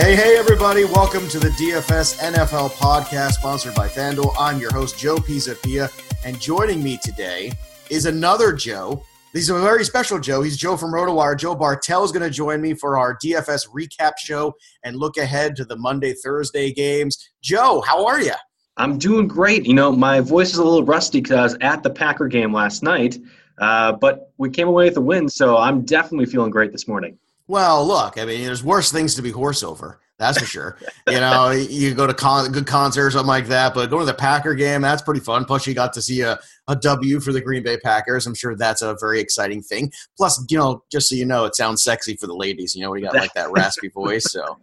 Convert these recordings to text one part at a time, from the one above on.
Hey, hey, everybody. Welcome to the DFS NFL podcast sponsored by FanDuel. I'm your host, Joe Pisapia, and joining me today is another Joe. He's a very special Joe. He's Joe from RotoWire. Joe Bartel is going to join me for our DFS recap show and look ahead to the Monday, Thursday games. Joe, how are you? I'm doing great. You know, my voice is a little rusty because I was at the Packer game last night, uh, but we came away with a win, so I'm definitely feeling great this morning. Well, look, I mean, there's worse things to be hoarse over. That's for sure. you know, you go to con- good concert or something like that, but going to the Packer game, that's pretty fun. Plus, you got to see a, a W for the Green Bay Packers. I'm sure that's a very exciting thing. Plus, you know, just so you know, it sounds sexy for the ladies. You know, we got like that raspy voice. So,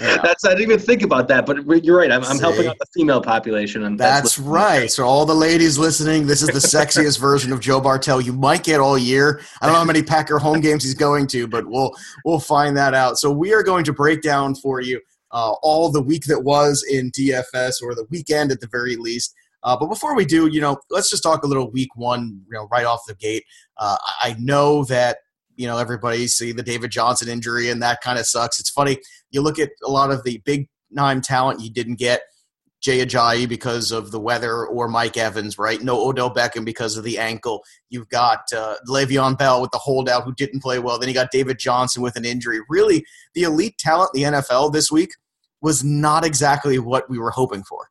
yeah. That's I didn't even think about that, but you're right. I'm, I'm helping out the female population, and that's, that's right. So all the ladies listening, this is the sexiest version of Joe Bartel you might get all year. I don't know how many Packer home games he's going to, but we'll we'll find that out. So we are going to break down for you uh, all the week that was in DFS or the weekend at the very least. Uh, but before we do, you know, let's just talk a little week one, you know, right off the gate. Uh, I know that you know everybody see the David Johnson injury, and that kind of sucks. It's funny you look at a lot of the big nine talent you didn't get. Jay Ajayi because of the weather, or Mike Evans, right? No Odell Beckham because of the ankle. You've got uh, Le'Veon Bell with the holdout who didn't play well. Then you got David Johnson with an injury. Really, the elite talent the NFL this week was not exactly what we were hoping for.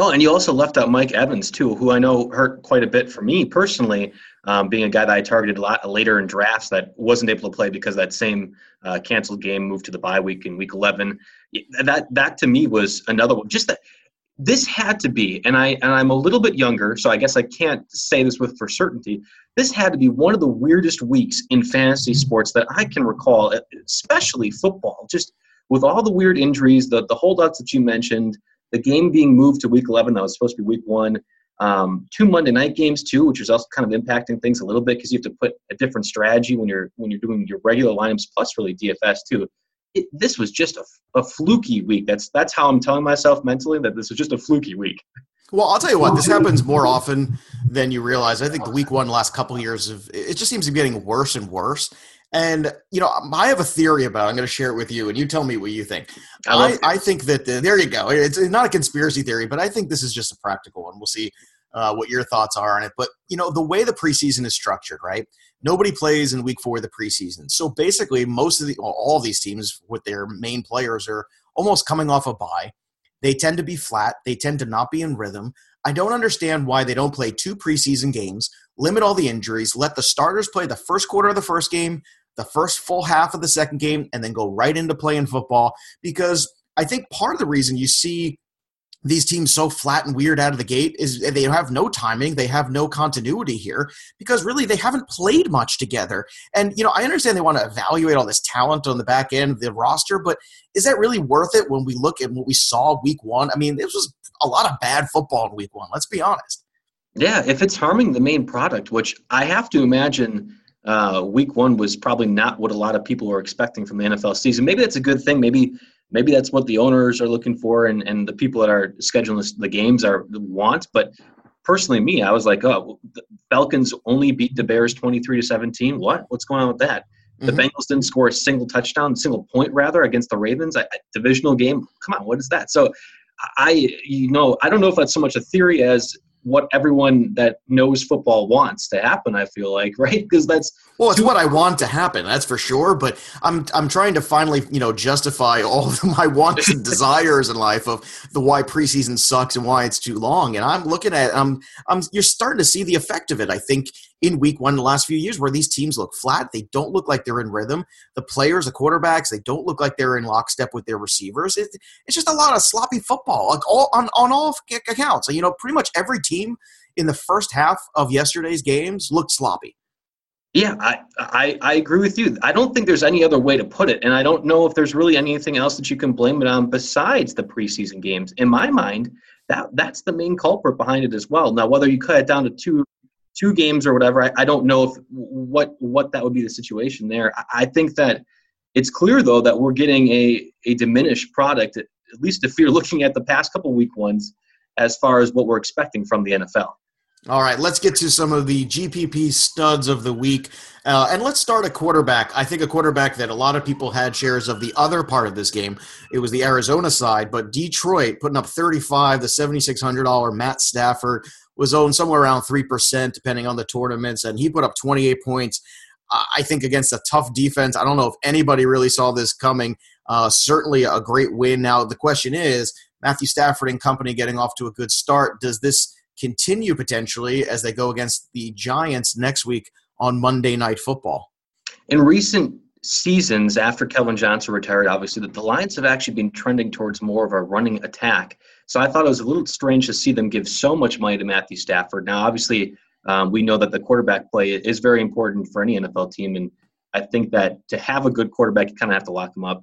Oh, and you also left out Mike Evans too, who I know hurt quite a bit for me personally, um, being a guy that I targeted a lot later in drafts that wasn't able to play because that same uh, canceled game moved to the bye week in week 11. That that to me was another one. Just that this had to be, and I and I'm a little bit younger, so I guess I can't say this with for certainty. This had to be one of the weirdest weeks in fantasy sports that I can recall, especially football. Just with all the weird injuries, the the holdouts that you mentioned the game being moved to week 11, that was supposed to be week one. Um, two Monday night games too, which is also kind of impacting things a little bit because you have to put a different strategy when you're when you're doing your regular lineups plus really DFS too. It, this was just a, a fluky week. That's that's how I'm telling myself mentally that this was just a fluky week. Well, I'll tell you what, this happens more often than you realize. I think the week one last couple years of it just seems to be getting worse and worse. And you know, I have a theory about. It. I'm going to share it with you, and you tell me what you think. I, I, I think that the, there you go. It's not a conspiracy theory, but I think this is just a practical one. We'll see uh, what your thoughts are on it. But you know, the way the preseason is structured, right? Nobody plays in week four of the preseason, so basically, most of the all of these teams with their main players are almost coming off a bye. They tend to be flat. They tend to not be in rhythm. I don't understand why they don't play two preseason games, limit all the injuries, let the starters play the first quarter of the first game, the first full half of the second game and then go right into playing football because I think part of the reason you see these teams so flat and weird out of the gate is they have no timing they have no continuity here because really they haven't played much together. And you know i understand they want to evaluate all this talent on the back end of the roster but is that really worth it when we look at what we saw week one? I mean this was a lot of bad football in week one let's be honest. Yeah if it's harming the main product which i have to imagine uh, week one was probably not what a lot of people were expecting from the nfl season maybe that's a good thing maybe maybe that's what the owners are looking for and, and the people that are scheduling the games are want. But personally, me, I was like, oh, the Falcons only beat the Bears 23 to 17. What? What's going on with that? The mm-hmm. Bengals didn't score a single touchdown, single point rather, against the Ravens. A, divisional game. Come on, what is that? So, I, you know, I don't know if that's so much a theory as what everyone that knows football wants to happen. I feel like, right? Because that's well, it's what I want to happen. That's for sure. But I'm I'm trying to finally, you know, justify all of my wants and desires in life of the why preseason sucks and why it's too long. And I'm looking at I'm I'm you're starting to see the effect of it. I think in week one, the last few years, where these teams look flat, they don't look like they're in rhythm. The players, the quarterbacks, they don't look like they're in lockstep with their receivers. It, it's just a lot of sloppy football, like all on on all accounts. You know, pretty much every team in the first half of yesterday's games looked sloppy. Yeah, I, I, I agree with you. I don't think there's any other way to put it, and I don't know if there's really anything else that you can blame it on besides the preseason games. In my mind, that that's the main culprit behind it as well. Now, whether you cut it down to two two games or whatever, I, I don't know if what what that would be the situation there. I, I think that it's clear though that we're getting a a diminished product, at least if you're looking at the past couple week ones, as far as what we're expecting from the NFL. All right, let's get to some of the GPP studs of the week. Uh, and let's start a quarterback. I think a quarterback that a lot of people had shares of the other part of this game. It was the Arizona side, but Detroit putting up 35, the $7,600 Matt Stafford was owned somewhere around 3%, depending on the tournaments, and he put up 28 points. I think against a tough defense. I don't know if anybody really saw this coming. Uh, certainly a great win. Now, the question is Matthew Stafford and company getting off to a good start. Does this continue potentially as they go against the Giants next week on Monday Night Football. In recent seasons after Calvin Johnson retired, obviously, the Lions have actually been trending towards more of a running attack. So I thought it was a little strange to see them give so much money to Matthew Stafford. Now, obviously, um, we know that the quarterback play is very important for any NFL team, and I think that to have a good quarterback, you kind of have to lock him up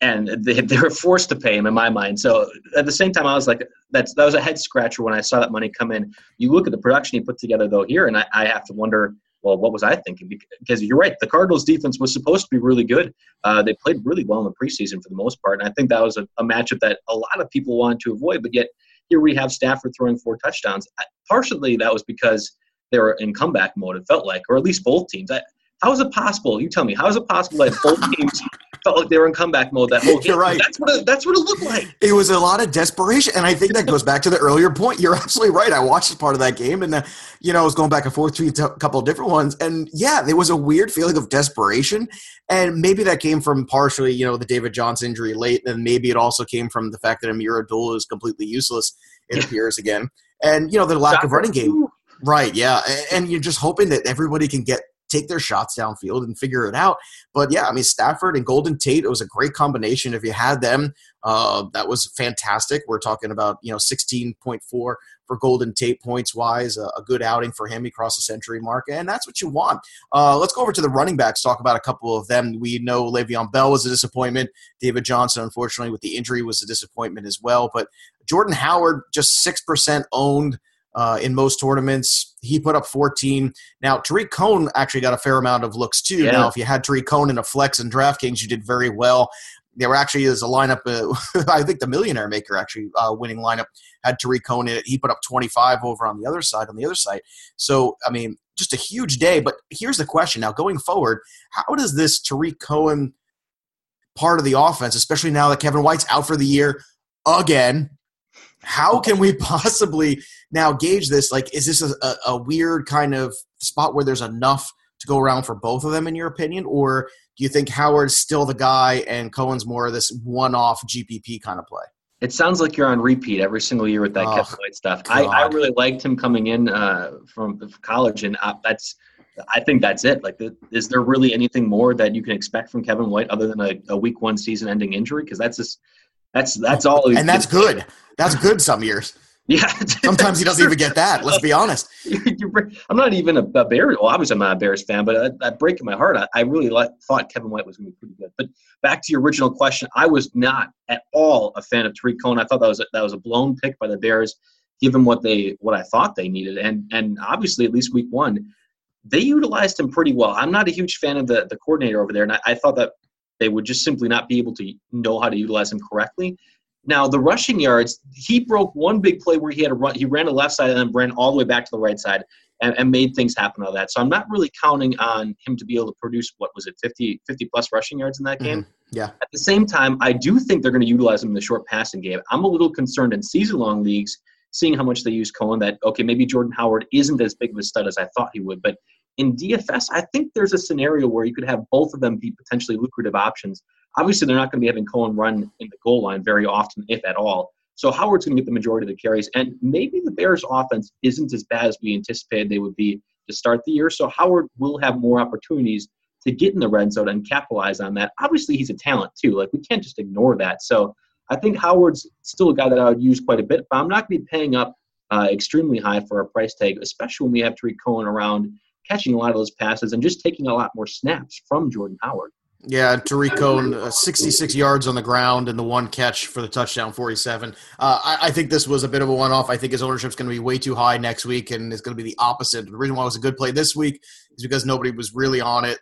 and they, they were forced to pay him in my mind. So at the same time, I was like, that's that was a head scratcher when I saw that money come in. You look at the production he put together though here, and I, I have to wonder, well, what was I thinking? Because you're right, the Cardinals' defense was supposed to be really good. Uh, they played really well in the preseason for the most part, and I think that was a, a matchup that a lot of people wanted to avoid. But yet here we have Stafford throwing four touchdowns. Partially that was because they were in comeback mode. It felt like, or at least both teams. I, how is it possible? You tell me. How is it possible that both teams felt like they were in comeback mode that whole game? You're right. That's what it, that's what it looked like. It was a lot of desperation, and I think that goes back to the earlier point. You're absolutely right. I watched part of that game, and uh, you know I was going back and forth between a couple of different ones, and yeah, there was a weird feeling of desperation, and maybe that came from partially you know the David Johnson injury late, and maybe it also came from the fact that Ameer Abdullah is completely useless. It appears again, and you know the lack of running game. Right, yeah, and you're just hoping that everybody can get take their shots downfield and figure it out. But yeah, I mean, Stafford and Golden Tate, it was a great combination. If you had them, uh, that was fantastic. We're talking about, you know, 16.4 for Golden Tate points wise, a, a, good outing for him. He crossed the century mark, and that's what you want. Uh, let's go over to the running backs, talk about a couple of them. We know Le'Veon Bell was a disappointment. David Johnson, unfortunately, with the injury, was a disappointment as well. But Jordan Howard, just 6% owned uh, in most tournaments. He put up 14. Now, Tarik Cohen actually got a fair amount of looks too. Yeah. Now, if you had Tarik Cohen in a flex and DraftKings, you did very well. There actually is a lineup. Uh, I think the Millionaire Maker actually uh, winning lineup had Tarik Cohen in it. He put up 25 over on the other side. On the other side, so I mean, just a huge day. But here's the question: Now, going forward, how does this Tarik Cohen part of the offense, especially now that Kevin White's out for the year again, how can we possibly now gauge this? Like, is this a, a, weird kind of spot where there's enough to go around for both of them, in your opinion? Or do you think Howard's still the guy and Cohen's more of this one off GPP kind of play? It sounds like you're on repeat every single year with that oh, Kevin White stuff. I, I, really liked him coming in uh, from college, and uh, that's I think that's it. Like, is there really anything more that you can expect from Kevin White other than a, a week one season ending injury? Because that's just That's that's all. and that's good. That's good some years. Yeah. Sometimes he doesn't even get that. Let's be honest. I'm not even a, a Bears. Well, obviously I'm not a Bears fan, but that breaking my heart. I, I really like, thought Kevin White was going to be pretty good. But back to your original question, I was not at all a fan of Tarik Cohen. I thought that was a, that was a blown pick by the Bears, given what they what I thought they needed, and and obviously at least week one, they utilized him pretty well. I'm not a huge fan of the the coordinator over there, and I, I thought that they would just simply not be able to know how to utilize him correctly. Now the rushing yards, he broke one big play where he had a run. He ran the left side and then ran all the way back to the right side and, and made things happen out of that. So I'm not really counting on him to be able to produce what was it 50 50 plus rushing yards in that game. Mm-hmm. Yeah. At the same time, I do think they're going to utilize him in the short passing game. I'm a little concerned in season long leagues, seeing how much they use Cohen. That okay, maybe Jordan Howard isn't as big of a stud as I thought he would, but in DFS, I think there's a scenario where you could have both of them be potentially lucrative options. Obviously, they're not going to be having Cohen run in the goal line very often, if at all. So Howard's going to get the majority of the carries, and maybe the Bears' offense isn't as bad as we anticipated they would be to start the year. So Howard will have more opportunities to get in the red zone and capitalize on that. Obviously, he's a talent too. Like we can't just ignore that. So I think Howard's still a guy that I would use quite a bit, but I'm not going to be paying up uh, extremely high for a price tag, especially when we have Tarik Cohen around catching a lot of those passes and just taking a lot more snaps from Jordan Howard. Yeah, Tarik Cohen, uh, 66 yards on the ground and the one catch for the touchdown, 47. Uh, I, I, think this was a bit of a one off. I think his ownership is going to be way too high next week, and it's going to be the opposite. The reason why it was a good play this week is because nobody was really on it.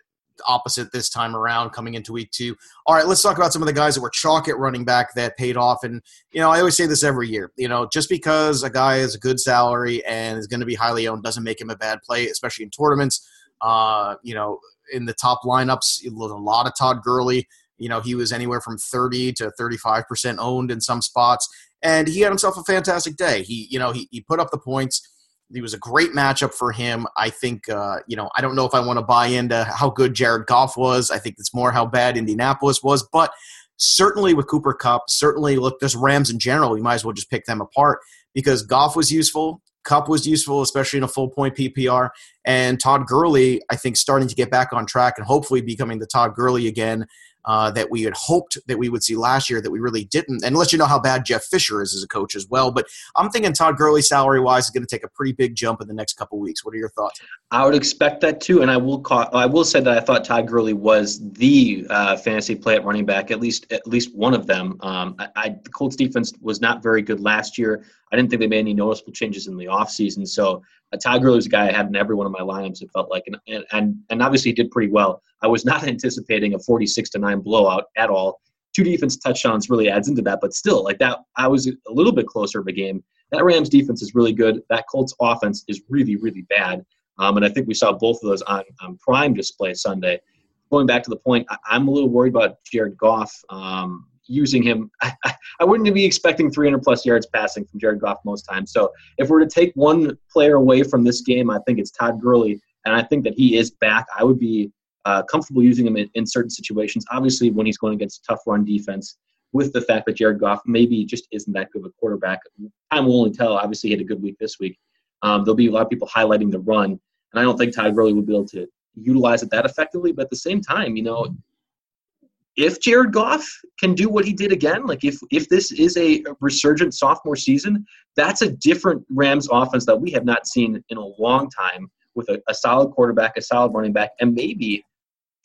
Opposite this time around, coming into week two. All right, let's talk about some of the guys that were chalk at running back that paid off. And you know, I always say this every year. You know, just because a guy has a good salary and is going to be highly owned doesn't make him a bad play, especially in tournaments. Uh, you know, in the top lineups. A lot of Todd Gurley. You know, he was anywhere from 30 to 35% owned in some spots. And he had himself a fantastic day. He, you know, he, he put up the points. He was a great matchup for him. I think, uh, you know, I don't know if I want to buy into how good Jared Goff was. I think it's more how bad Indianapolis was. But certainly with Cooper Kupp, certainly look, this Rams in general, we might as well just pick them apart because Goff was useful. Kupp was useful, especially in a full point PPR. And Todd Gurley, I think, starting to get back on track and hopefully becoming the Todd Gurley again uh, that we had hoped that we would see last year that we really didn't. And let you know how bad Jeff Fisher is as a coach as well. But I'm thinking Todd Gurley, salary wise, is going to take a pretty big jump in the next couple weeks. What are your thoughts? I would expect that too, and I will call, I will say that I thought Todd Gurley was the uh, fantasy play at running back, at least at least one of them. Um, I, I, the Colts defense was not very good last year. I didn't think they made any noticeable changes in the offseason. So uh, Todd Gurley was a guy I had in every one of my lineups. It felt like, and and and obviously he did pretty well. I was not anticipating a 46 to nine blowout at all. Two defense touchdowns really adds into that, but still, like that, I was a little bit closer of a game. That Rams defense is really good. That Colts offense is really, really bad. Um, and I think we saw both of those on, on prime display Sunday. Going back to the point, I, am a little worried about Jared Goff. Um, using him. I, I, wouldn't be expecting 300 plus yards passing from Jared Goff most times. So if we're to take one player away from this game, I think it's Todd Gurley, and I think that he is back. I would be uh, comfortable using him in, in, certain situations. Obviously, when he's going against tough run defense, with the fact that Jared Goff maybe just isn't that good of a quarterback. Time will only tell. Obviously, he had a good week this week. Um, there'll be a lot of people highlighting the run, and I don't think Todd Gurley will be able to utilize it that effectively. But at the same time, you know, if Jared Goff can do what he did again, like if if this is a resurgent sophomore season, that's a different Rams offense that we have not seen in a long time with a, a solid quarterback, a solid running back, and maybe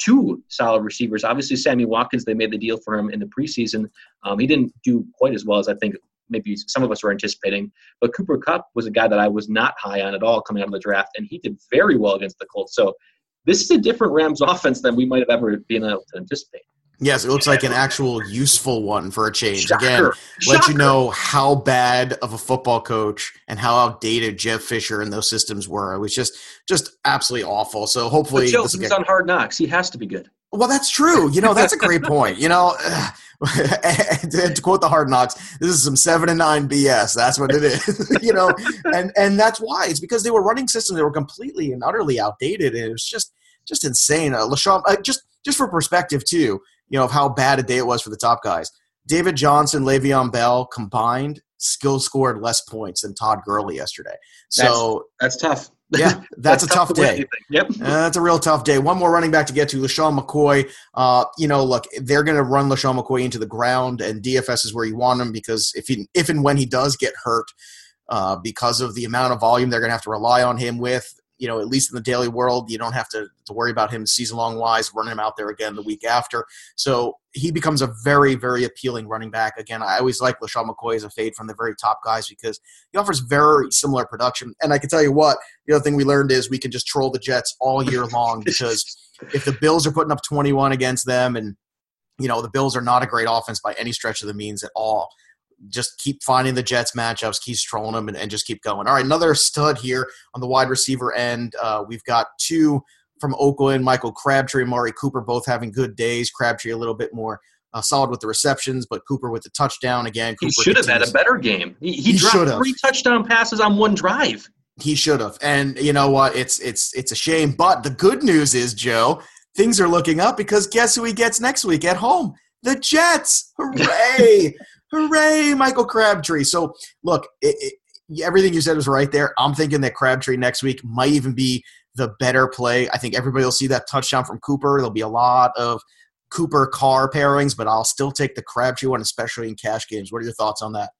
two solid receivers. Obviously, Sammy Watkins, they made the deal for him in the preseason. Um, he didn't do quite as well as I think maybe some of us were anticipating. But Cooper Kupp was a guy that I was not high on at all coming out of the draft, and he did very well against the Colts. So this is a different Rams offense than we might have ever been able to anticipate. Yes, it looks like an actual useful one for a change. Shocker. Again, Shocker. let you know how bad of a football coach and how outdated Jeff Fisher and those systems were. It was just just absolutely awful. So hopefully, Joe, he's on Hard Knocks. He has to be good. Well, that's true. You know, that's a great point. You know, to quote the Hard Knocks, this is some seven and nine BS. That's what it is. you know, and and that's why it's because they were running systems that were completely and utterly outdated, and it was just just insane. Uh, LaShawn, uh, just just for perspective too you know, of how bad a day it was for the top guys. David Johnson, Le'Veon Bell combined still scored less points than Todd Gurley yesterday. So that's, that's tough. Yeah, that's, a tough, tough day. Yep, uh, that's a real tough day. One more running back to get to, LeSean McCoy. Uh, you know, look, they're going to run LeSean McCoy into the ground, and DFS is where you want him because if he, if and when he does get hurt, uh, because of the amount of volume they're going to have to rely on him with, you know, at least in the daily world, you don't have to, to worry about him season long wise, running him out there again the week after. So he becomes a very, very appealing running back. Again, I always like LeSean McCoy as a fade from the very top guys because he offers very similar production. And I can tell you what, the other thing we learned is we can just troll the Jets all year long because if the Bills are putting up 21 against them and, you know, the Bills are not a great offense by any stretch of the means at all just keep finding the Jets matchups, keep trolling them, and, and, just keep going. All right, another stud here on the wide receiver end. Uh, we've got two from Oakland, Michael Crabtree and Amari Cooper, both having good days. Crabtree a little bit more uh, solid with the receptions, but Cooper with the touchdown again. Cooper he should have had a better game. He, he, he dropped three touchdown passes on one drive. He should have, and you know what? It's it's it's a shame. But the good news is, Joe, things are looking up because guess who he gets next week at home? The Jets! Hooray! Hooray, Michael Crabtree. So, look, it, it, everything you said was right there. I'm thinking that Crabtree next week might even be the better play. I think everybody will see that touchdown from Cooper. There'll be a lot of Cooper Carr pairings, but I'll still take the Crabtree one, especially in cash games. What are your thoughts on that?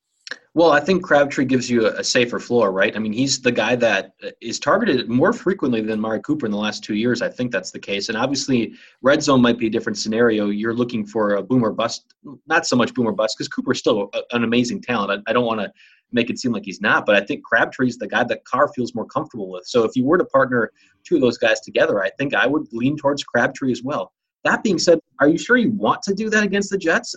Well, I think Crabtree gives you a, a, safer floor, right? I mean, he's the guy that uh, is targeted more frequently than Amari Cooper in the last two years. I think that's the case. And obviously, red zone might be a different scenario. You're looking for a boomer bust, not so much boomer bust, because Cooper's still a, an amazing talent. I, I don't want to make it seem like he's not, but I think Crabtree's the guy that Carr feels more comfortable with. So if you were to partner two of those guys together, I think I would lean towards Crabtree as well. That being said, are you sure you want to do that against the Jets?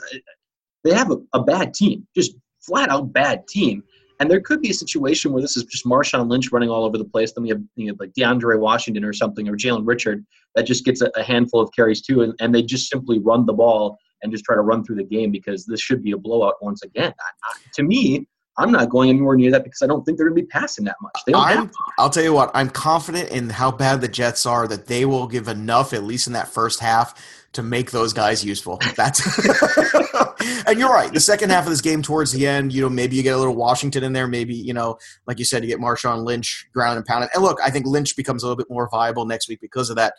They have a, a bad team, just flat out bad team. And there could be a situation where this is just Marshawn Lynch running all over the place. Then we have you know, like DeAndre Washington or something, or Jalen Richard that just gets a, a handful of carries too, and, and, they just simply run the ball and just try to run through the game because this should be a blowout once again. I, I, to me, I'm not going anywhere near that because I don't think they're going to be passing that much. They don't I'll tell you what, I'm confident in how bad the Jets are that they will give enough, at least in that first half, to make those guys useful. That's and you're right. The second half of this game, towards the end, you know, maybe you get a little Washington in there. Maybe you know, like you said, you get Marshawn Lynch ground and pounded. And look, I think Lynch becomes a little bit more viable next week because of that.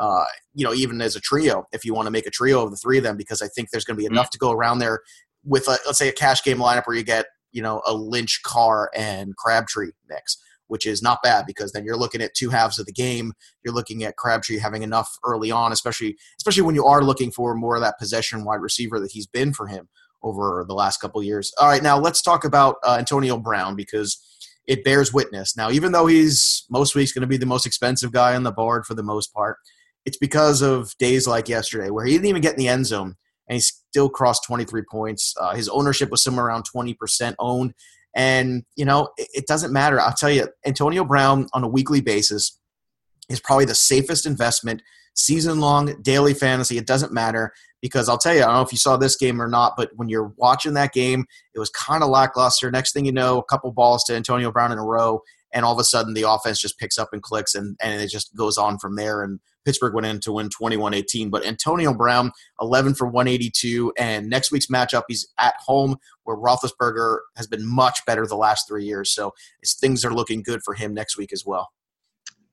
Uh, you know, even as a trio, if you want to make a trio of the three of them, because I think there's going to be enough mm-hmm. to go around there with, a, let's say, a cash game lineup where you get you know a Lynch, Carr, and Crabtree mix which is not bad because then you're looking at two halves of the game. You're looking at Crabtree having enough early on, especially especially when you are looking for more of that possession wide receiver that he's been for him over the last couple years. All right, now let's talk about uh, Antonio Brown because it bears witness. Now, even though he's most weeks going to be the most expensive guy on the board for the most part, it's because of days like yesterday where he didn't even get in the end zone and he still crossed 23 points. Uh, his ownership was somewhere around 20% owned. And, you know, it, it doesn't matter. I'll tell you, Antonio Brown on a weekly basis is probably the safest investment season long daily fantasy. It doesn't matter because I'll tell you, I don't know if you saw this game or not, but when you're watching that game, it was kind of lackluster. Next thing you know, a couple balls to Antonio Brown in a row, and all of a sudden the offense just picks up and clicks, and, and it just goes on from there. And Pittsburgh went in to win 21 18. But Antonio Brown, 11 for 182. And next week's matchup, he's at home where Roethlisberger has been much better the last three years. So things are looking good for him next week as well.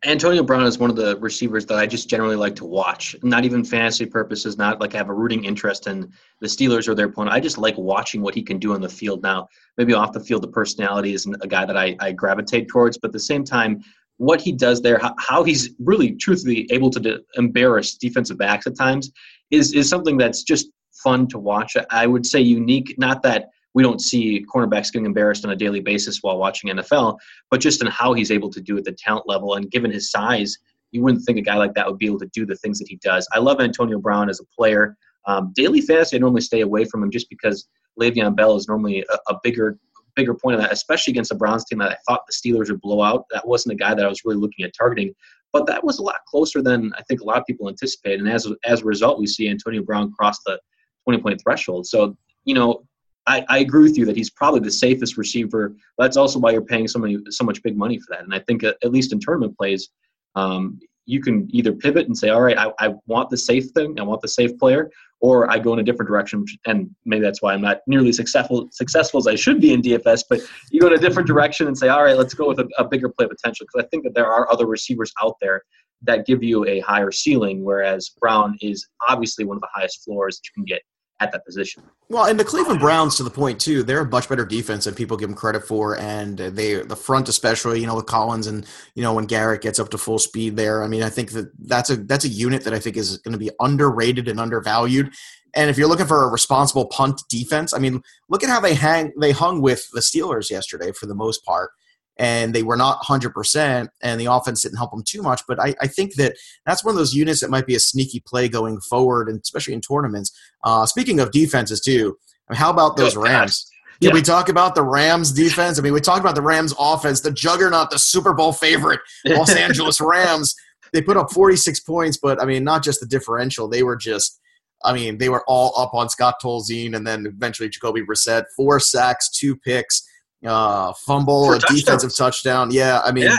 Antonio Brown is one of the receivers that I just generally like to watch. Not even fantasy purposes, not like I have a rooting interest in the Steelers or their opponent. I just like watching what he can do on the field now. Maybe off the field, the personality isn't a guy that I, I gravitate towards, but at the same time, what he does there, how, how he's really truthfully able to de- embarrass defensive backs at times, is is something that's just fun to watch. I would say unique, not that we don't see cornerbacks getting embarrassed on a daily basis while watching NFL, but just in how he's able to do it, at the talent level, and given his size, you wouldn't think a guy like that would be able to do the things that he does. I love Antonio Brown as a player. Um, daily fantasy, I normally stay away from him just because Le'Veon Bell is normally a, a bigger bigger point of that, especially against the Browns team that I thought the Steelers would blow out. That wasn't a guy that I was really looking at targeting, but that was a lot closer than I think a lot of people anticipated. And as as a result, we see Antonio Brown cross the 20 point threshold. So you know, I, I agree with you that he's probably the safest receiver. That's also why you're paying so many so much big money for that. And I think uh, at least in tournament plays, um, you can either pivot and say, all right, I, I want the safe thing, I want the safe player, or I go in a different direction. And maybe that's why I'm not nearly successful successful as I should be in DFS. But you go in a different direction and say, all right, let's go with a, a bigger play potential because I think that there are other receivers out there that give you a higher ceiling, whereas Brown is obviously one of the highest floors that you can get at that position. Well, and the Cleveland Browns, to the point too, they're a much better defense than people give them credit for, and they the front especially, you know, with Collins and you know when Garrett gets up to full speed there. I mean, I think that that's a that's a unit that I think is going to be underrated and undervalued. And if you're looking for a responsible punt defense, I mean, look at how they hang they hung with the Steelers yesterday for the most part and they were not 100% and the offense didn't help them too much but I, I, think that that's one of those units that might be a sneaky play going forward and especially in tournaments uh, speaking of defenses too I mean, how about those rams Can yeah. we talk about the Rams defense? I mean, we talked about the Rams offense, the juggernaut, the Super Bowl favorite, Los Angeles Rams. They put up 46 points, but I mean, not just the differential. They were just, I mean, they were all up on Scott Tolzien and then eventually Jacoby Brissett. Four sacks, two picks uh, fumble, a defensive touchdown. Yeah, I mean, yeah,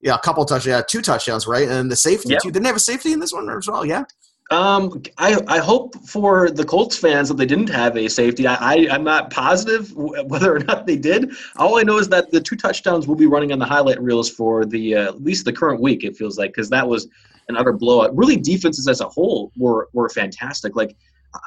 yeah a couple touchdowns, yeah, two touchdowns, right? And the safety yep. too. Didn't they have a safety in this one as well? Yeah. Um, I, I hope for the Colts fans that they didn't have a safety. I, I am not positive whether or not they did. All I know is that the two touchdowns will be running on the highlight reels for the uh, at least the current week. It feels like because that was an utter blowout. Really, defenses as a whole were were fantastic. Like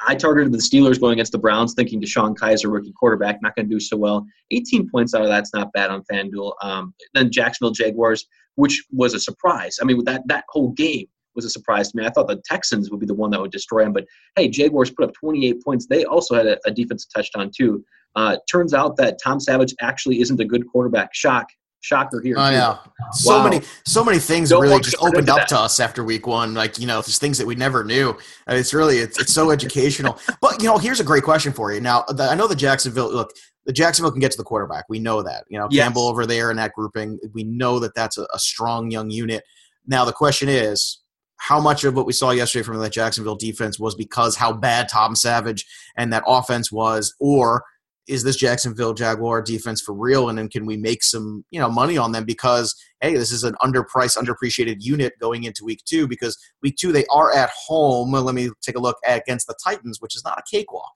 I targeted the Steelers going against the Browns, thinking DeShone Kizer, rookie quarterback, not going to do so well. 18 points out of that's not bad on FanDuel. Um, then Jacksonville Jaguars, which was a surprise. I mean, that that whole game was a surprise to me. I thought the Texans would be the one that would destroy them, but hey, Jaguars put up 28 points. They also had a, a defensive touchdown too. Uh, turns out that Tom Savage actually isn't a good quarterback. Shock shocker here. Oh yeah, so many, so many things Don't really just opened up that. to us after week one. Like you know, there's things that we never knew. I mean, it's really, it's, it's so educational. But you know, here's a great question for you. Now, the, I know the Jacksonville look. The Jacksonville can get to the quarterback. We know that. You know, yes. Campbell over there in that grouping. We know that that's a, a strong young unit. Now the question is, how much of what we saw yesterday from the Jacksonville defense was because how bad Tom Savage and that offense was, or is this Jacksonville Jaguar defense for real? And then can we make some you know money on them because hey, this is an underpriced, underappreciated unit going into week two because week two they are at home. Let me take a look at against the Titans, which is not a cakewalk.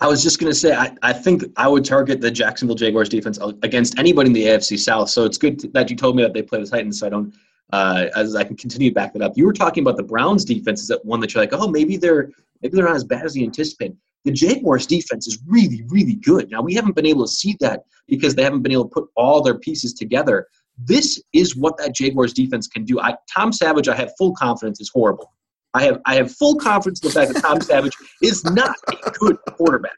I was just going to say, I, I think I would target the Jacksonville Jaguars defense against anybody in the AFC South. So it's good that you told me that they play the Titans, so I don't, uh, as I can continue to back that up. You were talking about the Browns defense is that one that you're like, oh, maybe they're maybe they're not as bad as you anticipate the Jaguars defense is really, really good. Now, we haven't been able to see that because they haven't been able to put all their pieces together. This is what that Jaguars defense can do. I, Tom Savage, I have full confidence is horrible. I have I have full confidence in the fact that Tom Savage is not a good quarterback.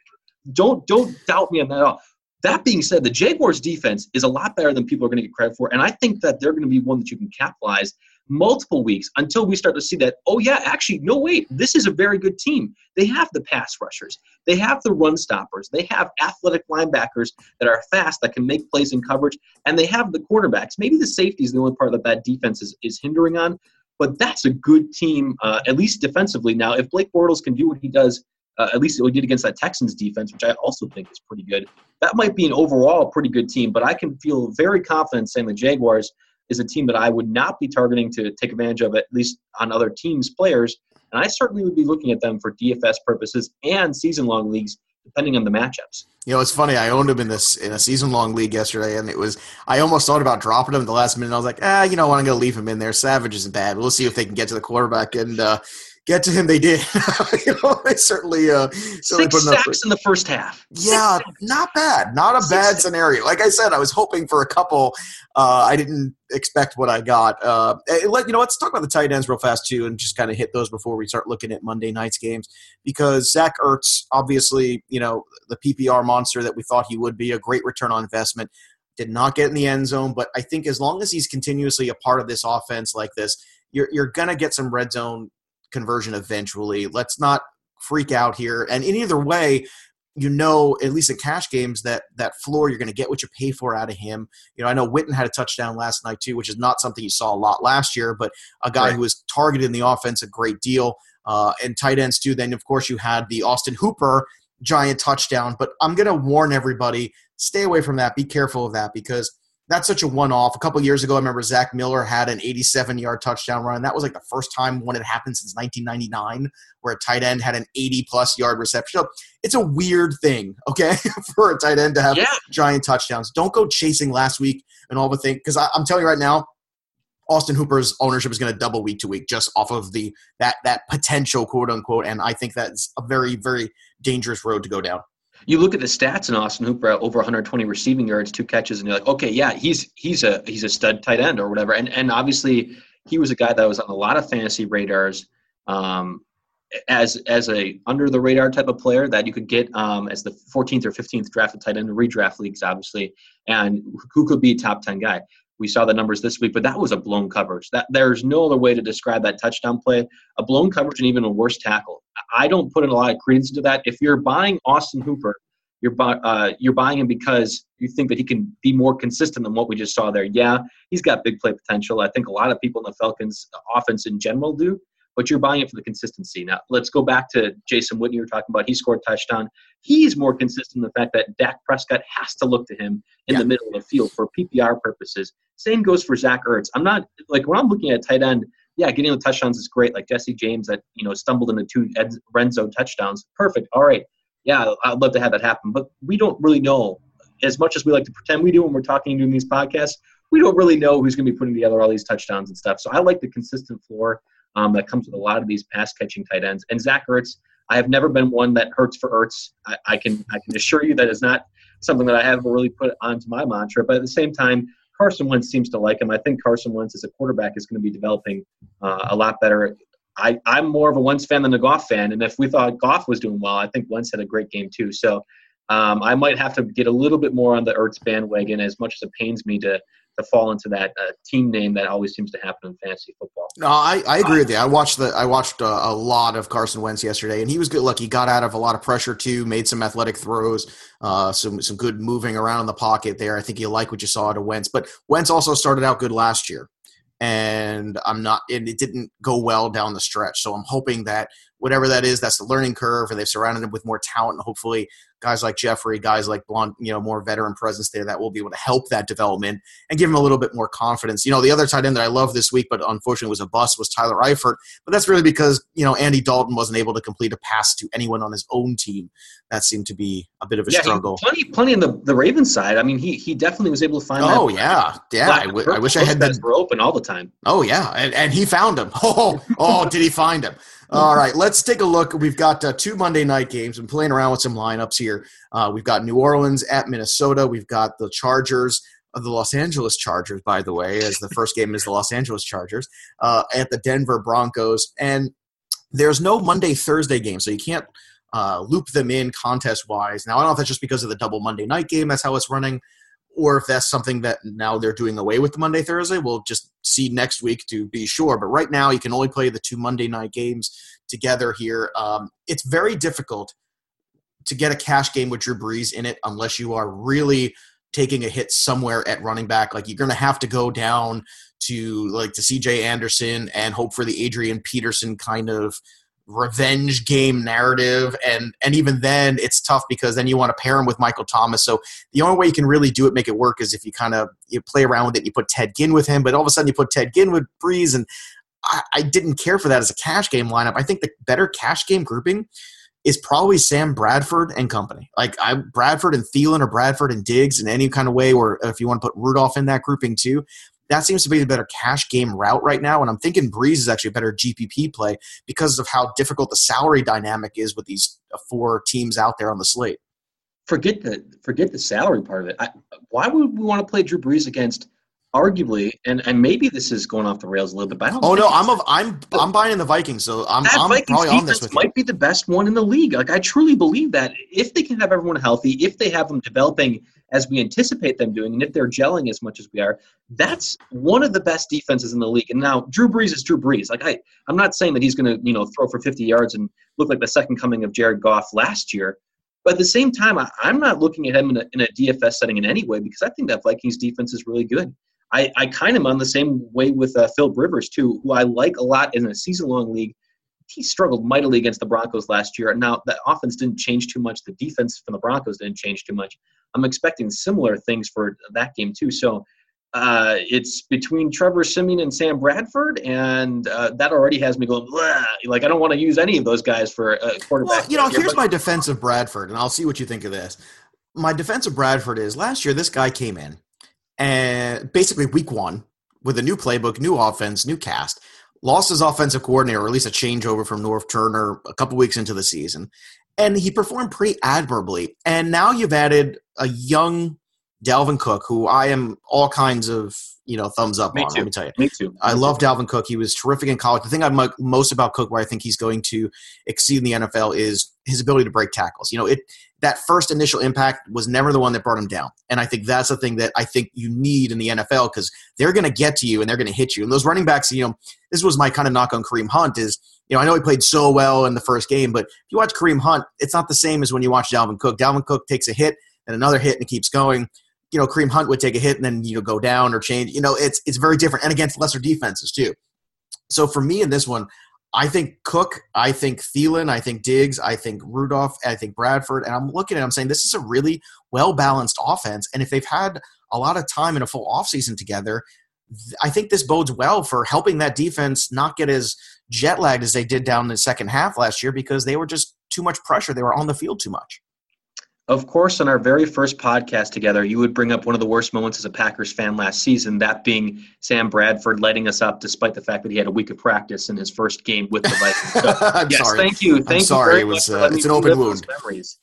Don't don't doubt me on that at all. That being said, the Jaguars defense is a lot better than people are going to get credit for, and I think that they're going to be one that you can capitalize multiple weeks until we start to see that, oh, yeah, actually, no, wait, this is a very good team. They have the pass rushers, they have the run stoppers, they have athletic linebackers that are fast, that can make plays in coverage, and they have the quarterbacks. Maybe the safety is the only part that that defense is, is hindering on, but that's a good team, uh, at least defensively. Now, if Blake Bortles can do what he does, uh, at least what he did against that Texans defense, which I also think is pretty good. That might be an overall pretty good team, but I can feel very confident saying the Jaguars – is a team that I would not be targeting to take advantage of, at least on other teams' players. And I certainly would be looking at them for DFS purposes and season long leagues, depending on the matchups. You know, it's funny. I owned him in this in a season long league yesterday, and it was I almost thought about dropping him at the last minute. I was like, ah, you know what? I'm going to leave him in there. Savage isn't bad. We'll see if they can get to the quarterback. And uh, get to him they did. you know, they certainly uh certainly Six sacks in the first half. Yeah, not bad. Not a Six bad sacks. scenario. Like I said, I was hoping for a couple. Uh, I didn't expect what I got. Uh, let you know. Let's talk about the tight ends real fast too, and just kind of hit those before we start looking at Monday night's games. Because Zach Ertz, obviously, you know the PPR monster that we thought he would be, a great return on investment. Did not get in the end zone, but I think as long as he's continuously a part of this offense like this, you're you're gonna get some red zone conversion eventually. Let's not freak out here. And in either way, you know, at least in cash games, that that floor you're going to get what you pay for out of him. You know, I know Witten had a touchdown last night too, which is not something you saw a lot last year, but a guy right. who was targeted in the offense a great deal. Uh, and tight ends too. Then of course you had the Austin Hooper giant touchdown. But I'm going to warn everybody: stay away from that. Be careful of that because that's such a one-off. A couple years ago, I remember Zach Miller had an 87-yard touchdown run. That was like the first time one had happened since 1999, where a tight end had an 80-plus yard reception. So it's a weird thing, okay, for a tight end to have Yeah. giant touchdowns. Don't go chasing last week and all the thing because I'm telling you right now, Austin Hooper's ownership is going to double week to week just off of the that that potential quote unquote, and I think that's a very very dangerous road to go down. You look at the stats in Austin Hooper over 120 receiving yards, two catches, and you're like, okay, yeah, he's he's a he's a stud tight end or whatever. And and obviously he was a guy that was on a lot of fantasy radars um, as as a under the radar type of player that you could get um, as the 14th or 15th drafted tight end in redraft leagues, obviously, and who could be a top 10 guy. We saw the numbers this week, but that was a blown coverage. That there's no other way to describe that touchdown play. A blown coverage and even a worse tackle. I don't put in a lot of credence into that. If you're buying Austin Hooper, you're bu- uh, you're buying him because you think that he can be more consistent than what we just saw there. Yeah, he's got big play potential. I think a lot of people in the Falcons offense in general do, but you're buying it for the consistency. Now let's go back to Jason Witten. You were talking about he scored a touchdown. He's more consistent in the fact that Dak Prescott has to look to him in Yeah. the middle of the field for PPR purposes. Same goes for Zach Ertz. I'm not like when I'm looking at tight end. Yeah, getting the touchdowns is great. Like Jesse James that you know stumbled into two ed- red zone touchdowns. Perfect. All right. Yeah, I'd love to have that happen. But we don't really know as much as we like to pretend we do when we're talking and doing these podcasts. We don't really know who's going to be putting together all these touchdowns and stuff. So I like the consistent floor um, that comes with a lot of these pass catching tight ends. And Zach Ertz, I have never been one that hurts for Ertz. I, I can I can assure you that is not something that I have really put onto my mantra. But at the same time, Carson Wentz seems to like him. I think Carson Wentz as a quarterback is going to be developing uh, a lot better. I, I'm more of a Wentz fan than a Goff fan, and if we thought Goff was doing well, I think Wentz had a great game too. So um, I might have to get a little bit more on the Ertz bandwagon, as much as it pains me to to fall into that uh, team name that always seems to happen in fantasy football. No, I, I agree with you. I watched the I watched uh, a lot of Carson Wentz yesterday, and he was good. Look, he got out of a lot of pressure too, made some athletic throws, uh, some some good moving around in the pocket there. I think you like what you saw out of Wentz, but Wentz also started out good last year, and I'm not, and it didn't go well down the stretch. So I'm hoping that whatever that is, that's the learning curve, and they've surrounded him with more talent, and hopefully guys like Jeffery, guys like Blount, you know, more veteran presence there that will be able to help that development and give him a little bit more confidence. You know, the other tight end that I love this week, but unfortunately was a bust, was Tyler Eifert. But that's really because, you know, Andy Dalton wasn't able to complete a pass to anyone on his own team. That seemed to be a bit of a yeah, struggle. plenty, plenty in the the Ravens side. I mean, he he definitely was able to find. Oh, yeah. Yeah. I, w- I wish I had that. that. were open all the time. Oh, yeah. And, and he found him. Oh, oh, did he find him? All right, let's take a look. We've got uh, two Monday night games. I'm playing around with some lineups here. Uh, we've got New Orleans at Minnesota. We've got the Chargers, uh, the Los Angeles Chargers, by the way, as the first game is the Los Angeles Chargers, uh, at the Denver Broncos. And there's no Monday Thursday game, so you can't uh, loop them in contest wise. Now, I don't know if that's just because of the double Monday night game, that's how it's running, or if that's something that now they're doing away with the Monday Thursday. We'll just see next week to be sure. But right now, you can only play the two Monday night games together here. Um, it's very difficult to get a cash game with Drew Brees in it unless you are really taking a hit somewhere at running back. Like you're going to have to go down to like to CJ Anderson and hope for the Adrian Peterson kind of revenge game narrative and and even then it's tough because then you want to pair him with Michael Thomas so the only way you can really do it make it work is if you kind of you play around with it you put Ted Ginn with him but all of a sudden you put Ted Ginn with Brees and I, I didn't care for that as a cash game lineup I think the better cash game grouping is probably Sam Bradford and company. Like I Bradford and Thielen or Bradford and Diggs in any kind of way, or if you want to put Rudolph in that grouping too. That seems to be the better cash game route right now. And I'm thinking Brees is actually a better GPP play because of how difficult the salary dynamic is with these uh, four teams out there on the slate. Forget the forget the salary part of it. I, why would we want to play Drew Brees against arguably and and maybe this is going off the rails a little bit, but I don't oh no, I'm a, I'm I'm buying in the Vikings, so I'm, that I'm Vikings probably on this with you. might be the best one in the league. Like I truly believe that if they can have everyone healthy, if they have them developing as we anticipate them doing, and if they're gelling as much as we are, that's one of the best defenses in the league. And now Drew Brees is Drew Brees. Like I, I'm not saying that he's going to you know throw for 50 yards and look like the second coming of Jared Goff last year. But at the same time, I, I'm not looking at him in a, in a DFS setting in any way because I think that Vikings defense is really good. I, I kind of am on the same way with uh, Phil Rivers too, who I like a lot in a season-long league. He struggled mightily against the Broncos last year. Now the offense didn't change too much. The defense from the Broncos didn't change too much. I'm expecting similar things for that game too. So uh, it's between Trevor Siemian and Sam Bradford, and uh, that already has me going. Like I don't want to use any of those guys for a quarterback. Well, you know, here's my defense of Bradford, and I'll see what you think of this. My defense of Bradford is last year this guy came in and basically week one with a new playbook, new offense, new cast, lost his offensive coordinator, or at least a changeover from Norv Turner a couple weeks into the season, and he performed pretty admirably. And now you've added a young Dalvin Cook, who I am all kinds of you know thumbs up Me on. too. Let me tell you, Me too. I love Dalvin Cook. He was terrific in college. The thing I like most about Cook, where I think he's going to exceed in the NFL, is his ability to break tackles. You know, it that first initial impact was never the one that brought him down, and I think that's the thing that I think you need in the NFL because they're going to get to you and they're going to hit you. And those running backs, you know, this was my kind of knock on Kareem Hunt is. You know, I know he played so well in the first game, but if you watch Kareem Hunt, it's not the same as when you watch Dalvin Cook. Dalvin Cook takes a hit and another hit and it keeps going you know, Kareem Hunt would take a hit and then you know go down or change. You know, it's it's very different, and against lesser defenses too. So for me in this one, I think Cook, I think Thielen, I think Diggs, I think Rudolph, I think Bradford, and I'm looking at. I'm saying this is a really well balanced offense, and if they've had a lot of time in a full offseason together. I think this bodes well for helping that defense not get as jet lagged as they did down the second half last year because they were just too much pressure. They were on the field too much. Of course, on our very first podcast together, you would bring up one of the worst moments as a Packers fan last season, that being Sam Bradford lighting us up despite the fact that he had a week of practice in his first game with the Vikings. So, I'm yes, sorry. thank you. Thank I'm you sorry. It was, uh, it's an open wound.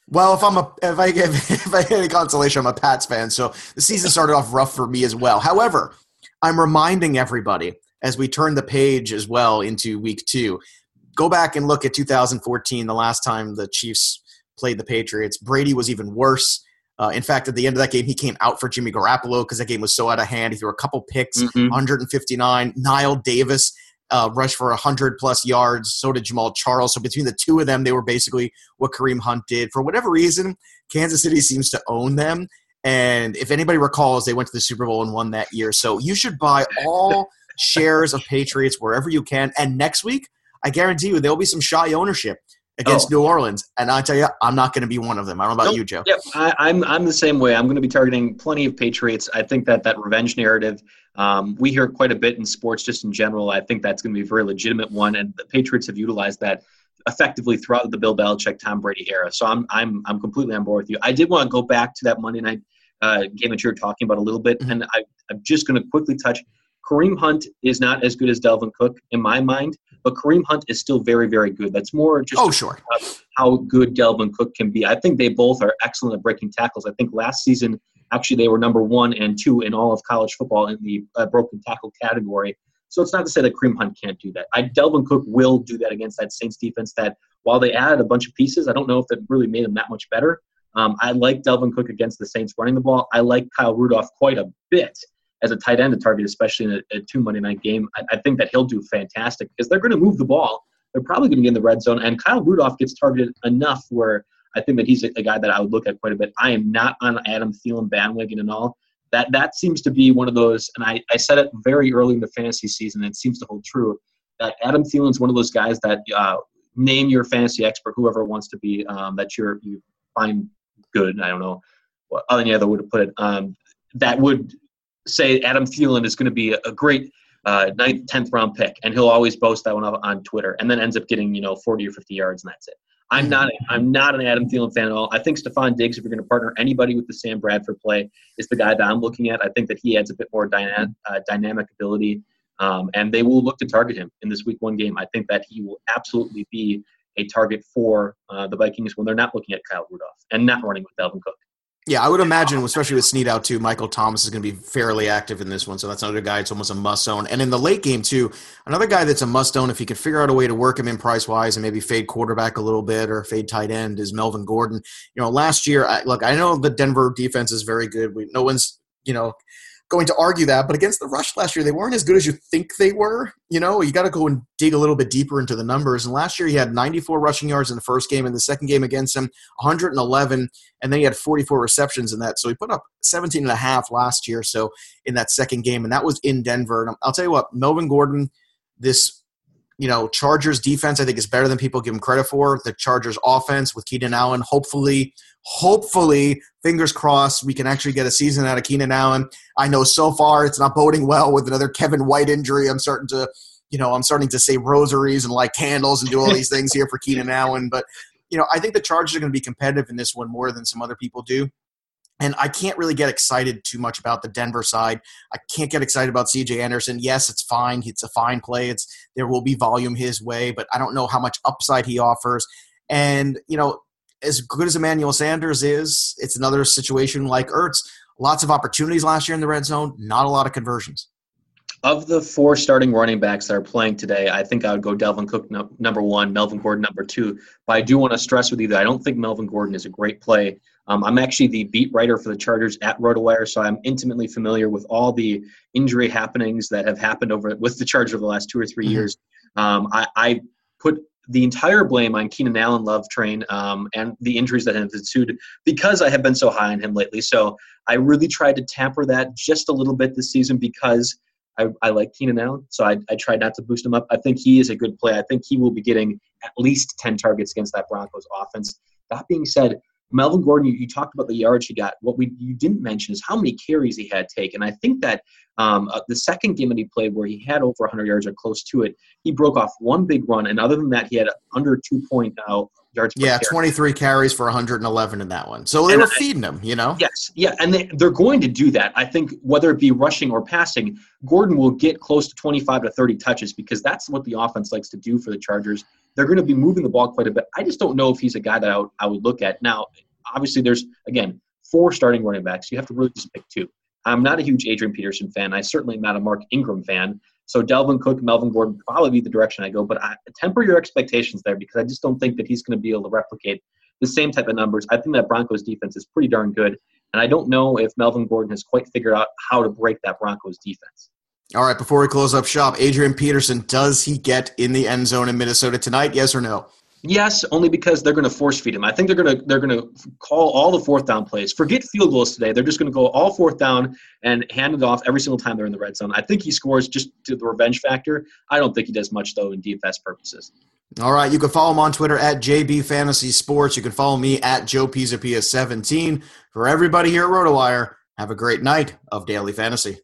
Well, if I'm a if I get if I get any consolation, I'm a Pats fan, so the season started off rough for me as well. However, I'm reminding everybody as we turn the page as well into week two, go back and look at 2014, the last time the Chiefs played the Patriots. Brady was even worse. Uh, in fact, at the end of that game, he came out for Jimmy Garoppolo because that game was so out of hand. He threw a couple picks, Mhm. 159. Knile Davis uh, rushed for 100 plus yards. So did Jamaal Charles. So between the two of them, they were basically what Kareem Hunt did. For whatever reason, Kansas City seems to own them. And if anybody recalls, they went to the Super Bowl and won that year. So you should buy all shares of Patriots wherever you can. And next week, I guarantee you, there'll be some shy ownership against Oh. New Orleans. And I tell you, I'm not going to be one of them. I don't know about Nope. you, Joe. Yep, I, I'm I'm the same way. I'm going to be targeting plenty of Patriots. I think that that revenge narrative um, we hear quite a bit in sports, just in general. I think that's going to be a very legitimate one, and the Patriots have utilized that effectively throughout the Bill Belichick, Tom Brady era. So I'm I'm I'm completely on board with you. I did want to go back to that Monday night uh, game that you were talking about a little bit, Mhm. and I, I'm just going to quickly touch. Kareem Hunt is not as good as Dalvin Cook in my mind, but Kareem Hunt is still very, very good. That's more just Oh, sure. how good Dalvin Cook can be. I think they both are excellent at breaking tackles. I think last season, actually, they were number one and two in all of college football in the uh, broken tackle category. So it's not to say that Kareem Hunt can't do that. I, Dalvin Cook will do that against that Saints defense. That while they added a bunch of pieces, I don't know if that really made them that much better. Um, I like Dalvin Cook against the Saints running the ball. I like Kyle Rudolph quite a bit as a tight end to target, especially in a, a two Monday night game. I, I think that he'll do fantastic because they're going to move the ball they're probably going to get in the red zone. And Kyle Rudolph gets targeted enough where I think that he's a, a guy that I would look at quite a bit. I am not on Adam Thielen bandwagon and all. That that seems to be one of those, and I, I said it very early in the fantasy season, and it seems to hold true. That Adam Thielen's one of those guys that uh, name your fantasy expert, whoever wants to be, um, that you find good. I don't know what any other way to put it. Um, that would say Adam Thielen is going to be a, great uh, ninth, tenth round pick, and he'll always boast that one up on Twitter, and then ends up getting you know forty or fifty yards, and that's it. I'm not I'm not an Adam Thielen fan at all. I think Stefon Diggs, if you're going to partner anybody with the Sam Bradford play, is the guy that I'm looking at. I think that he adds a bit more dyna- uh, dynamic ability, um, and they will look to target him in this Week One game. I think that he will absolutely be a target for uh, the Vikings when they're not looking at Kyle Rudolph and not running with Dalvin Cook. Yeah, I would imagine, especially with Snead out too, Michael Thomas is going to be fairly active in this one. So that's another guy. It's almost a must own. And in the late game too, another guy that's a must own if you could figure out a way to work him in price wise and maybe fade quarterback a little bit or fade tight end is Melvin Gordon. You know, last year, I, look, I know the Denver defense is very good. We, no one's you know going to argue that, but against the rush last year, they weren't as good as you think they were. You know, you got to go and dig a little bit deeper into the numbers. And last year, he had 94 rushing yards in the first game, and the second game against him, 111, and then he had 44 receptions in that. So he put up 17 and a half last year. So in that second game, and that was in Denver. And I'll tell you what, Melvin Gordon, this you know, Chargers defense, I think, is better than people give them credit for. The Chargers offense with Keenan Allen, hopefully, hopefully, fingers crossed, we can actually get a season out of Keenan Allen. I know so far it's not boding well with another Kevin White injury. I'm starting to, you know, I'm starting to say rosaries and light candles and do all these things here for Keenan Allen. But, you know, I think the Chargers are going to be competitive in this one more than some other people do. And I can't really get excited too much about the Denver side. I can't get excited about CJ Anderson. Yes, it's fine. It's a fine play. It's there will be volume his way, but I don't know how much upside he offers. And, you know, as good as Emmanuel Sanders is, it's another situation like Ertz. Lots of opportunities last year in the red zone, not a lot of conversions. Of the four starting running backs that are playing today, I think I would go Dalvin Cook no, number one, Melvin Gordon number two. But I do want to stress with you that I don't think Melvin Gordon is a great play um, I'm actually the beat writer for the Chargers at RotoWire, so I'm intimately familiar with all the injury happenings that have happened over with the Chargers over the last two or 3 mm-hmm. years. Um, I, I, put the entire blame on Keenan Allen love train um, and the injuries that have ensued because I have been so high on him lately. So I really tried to tamper that just a little bit this season because I, I like Keenan Allen. So I, I tried not to boost him up. I think he is a good play. I think he will be getting at least 10 targets against that Broncos offense. That being said, Melvin Gordon, you, you, talked about the yards he got. What we you didn't mention is how many carries he had taken. I think that um, uh, the second game that he played, where he had over 100 yards or close to it, he broke off one big run, and other than that, he had under two point uh, yards. yeah, 23 carries for 111 in that one. So they and were I, feeding him, you know. Yes, yeah, and they, they're going to do that. I think whether it be rushing or passing, Gordon will get close to 25 to 30 touches because that's what the offense likes to do for the Chargers. They're going to be moving the ball quite a bit. I just don't know if he's a guy that I would, I would look at now obviously there's again four starting running backs. You have to really just pick two. I'm not a huge Adrian Peterson fan. I certainly am not a Mark Ingram fan. So Dalvin Cook, Melvin Gordon probably be the direction I go. But I, temper your expectations there because I just don't think that he's going to be able to replicate the same type of numbers. I think that Broncos defense is pretty darn good. And I don't know if Melvin Gordon has quite figured out how to break that Broncos defense. All right, before we close up shop, Adrian Peterson, does he get in the end zone in Minnesota tonight? Yes or no? Yes, only because they're going to force feed him. I think they're going to they're going to call all the fourth down plays. Forget field goals today. They're just going to go all fourth down and hand it off every single time they're in the red zone. I think he scores just to the revenge factor. I don't think he does much though in DFS purposes. All right, you can follow him on Twitter at JB Fantasy Sports. You can follow me at Joe Pisapia 17. For everybody here at RotoWire, have a great night of daily fantasy.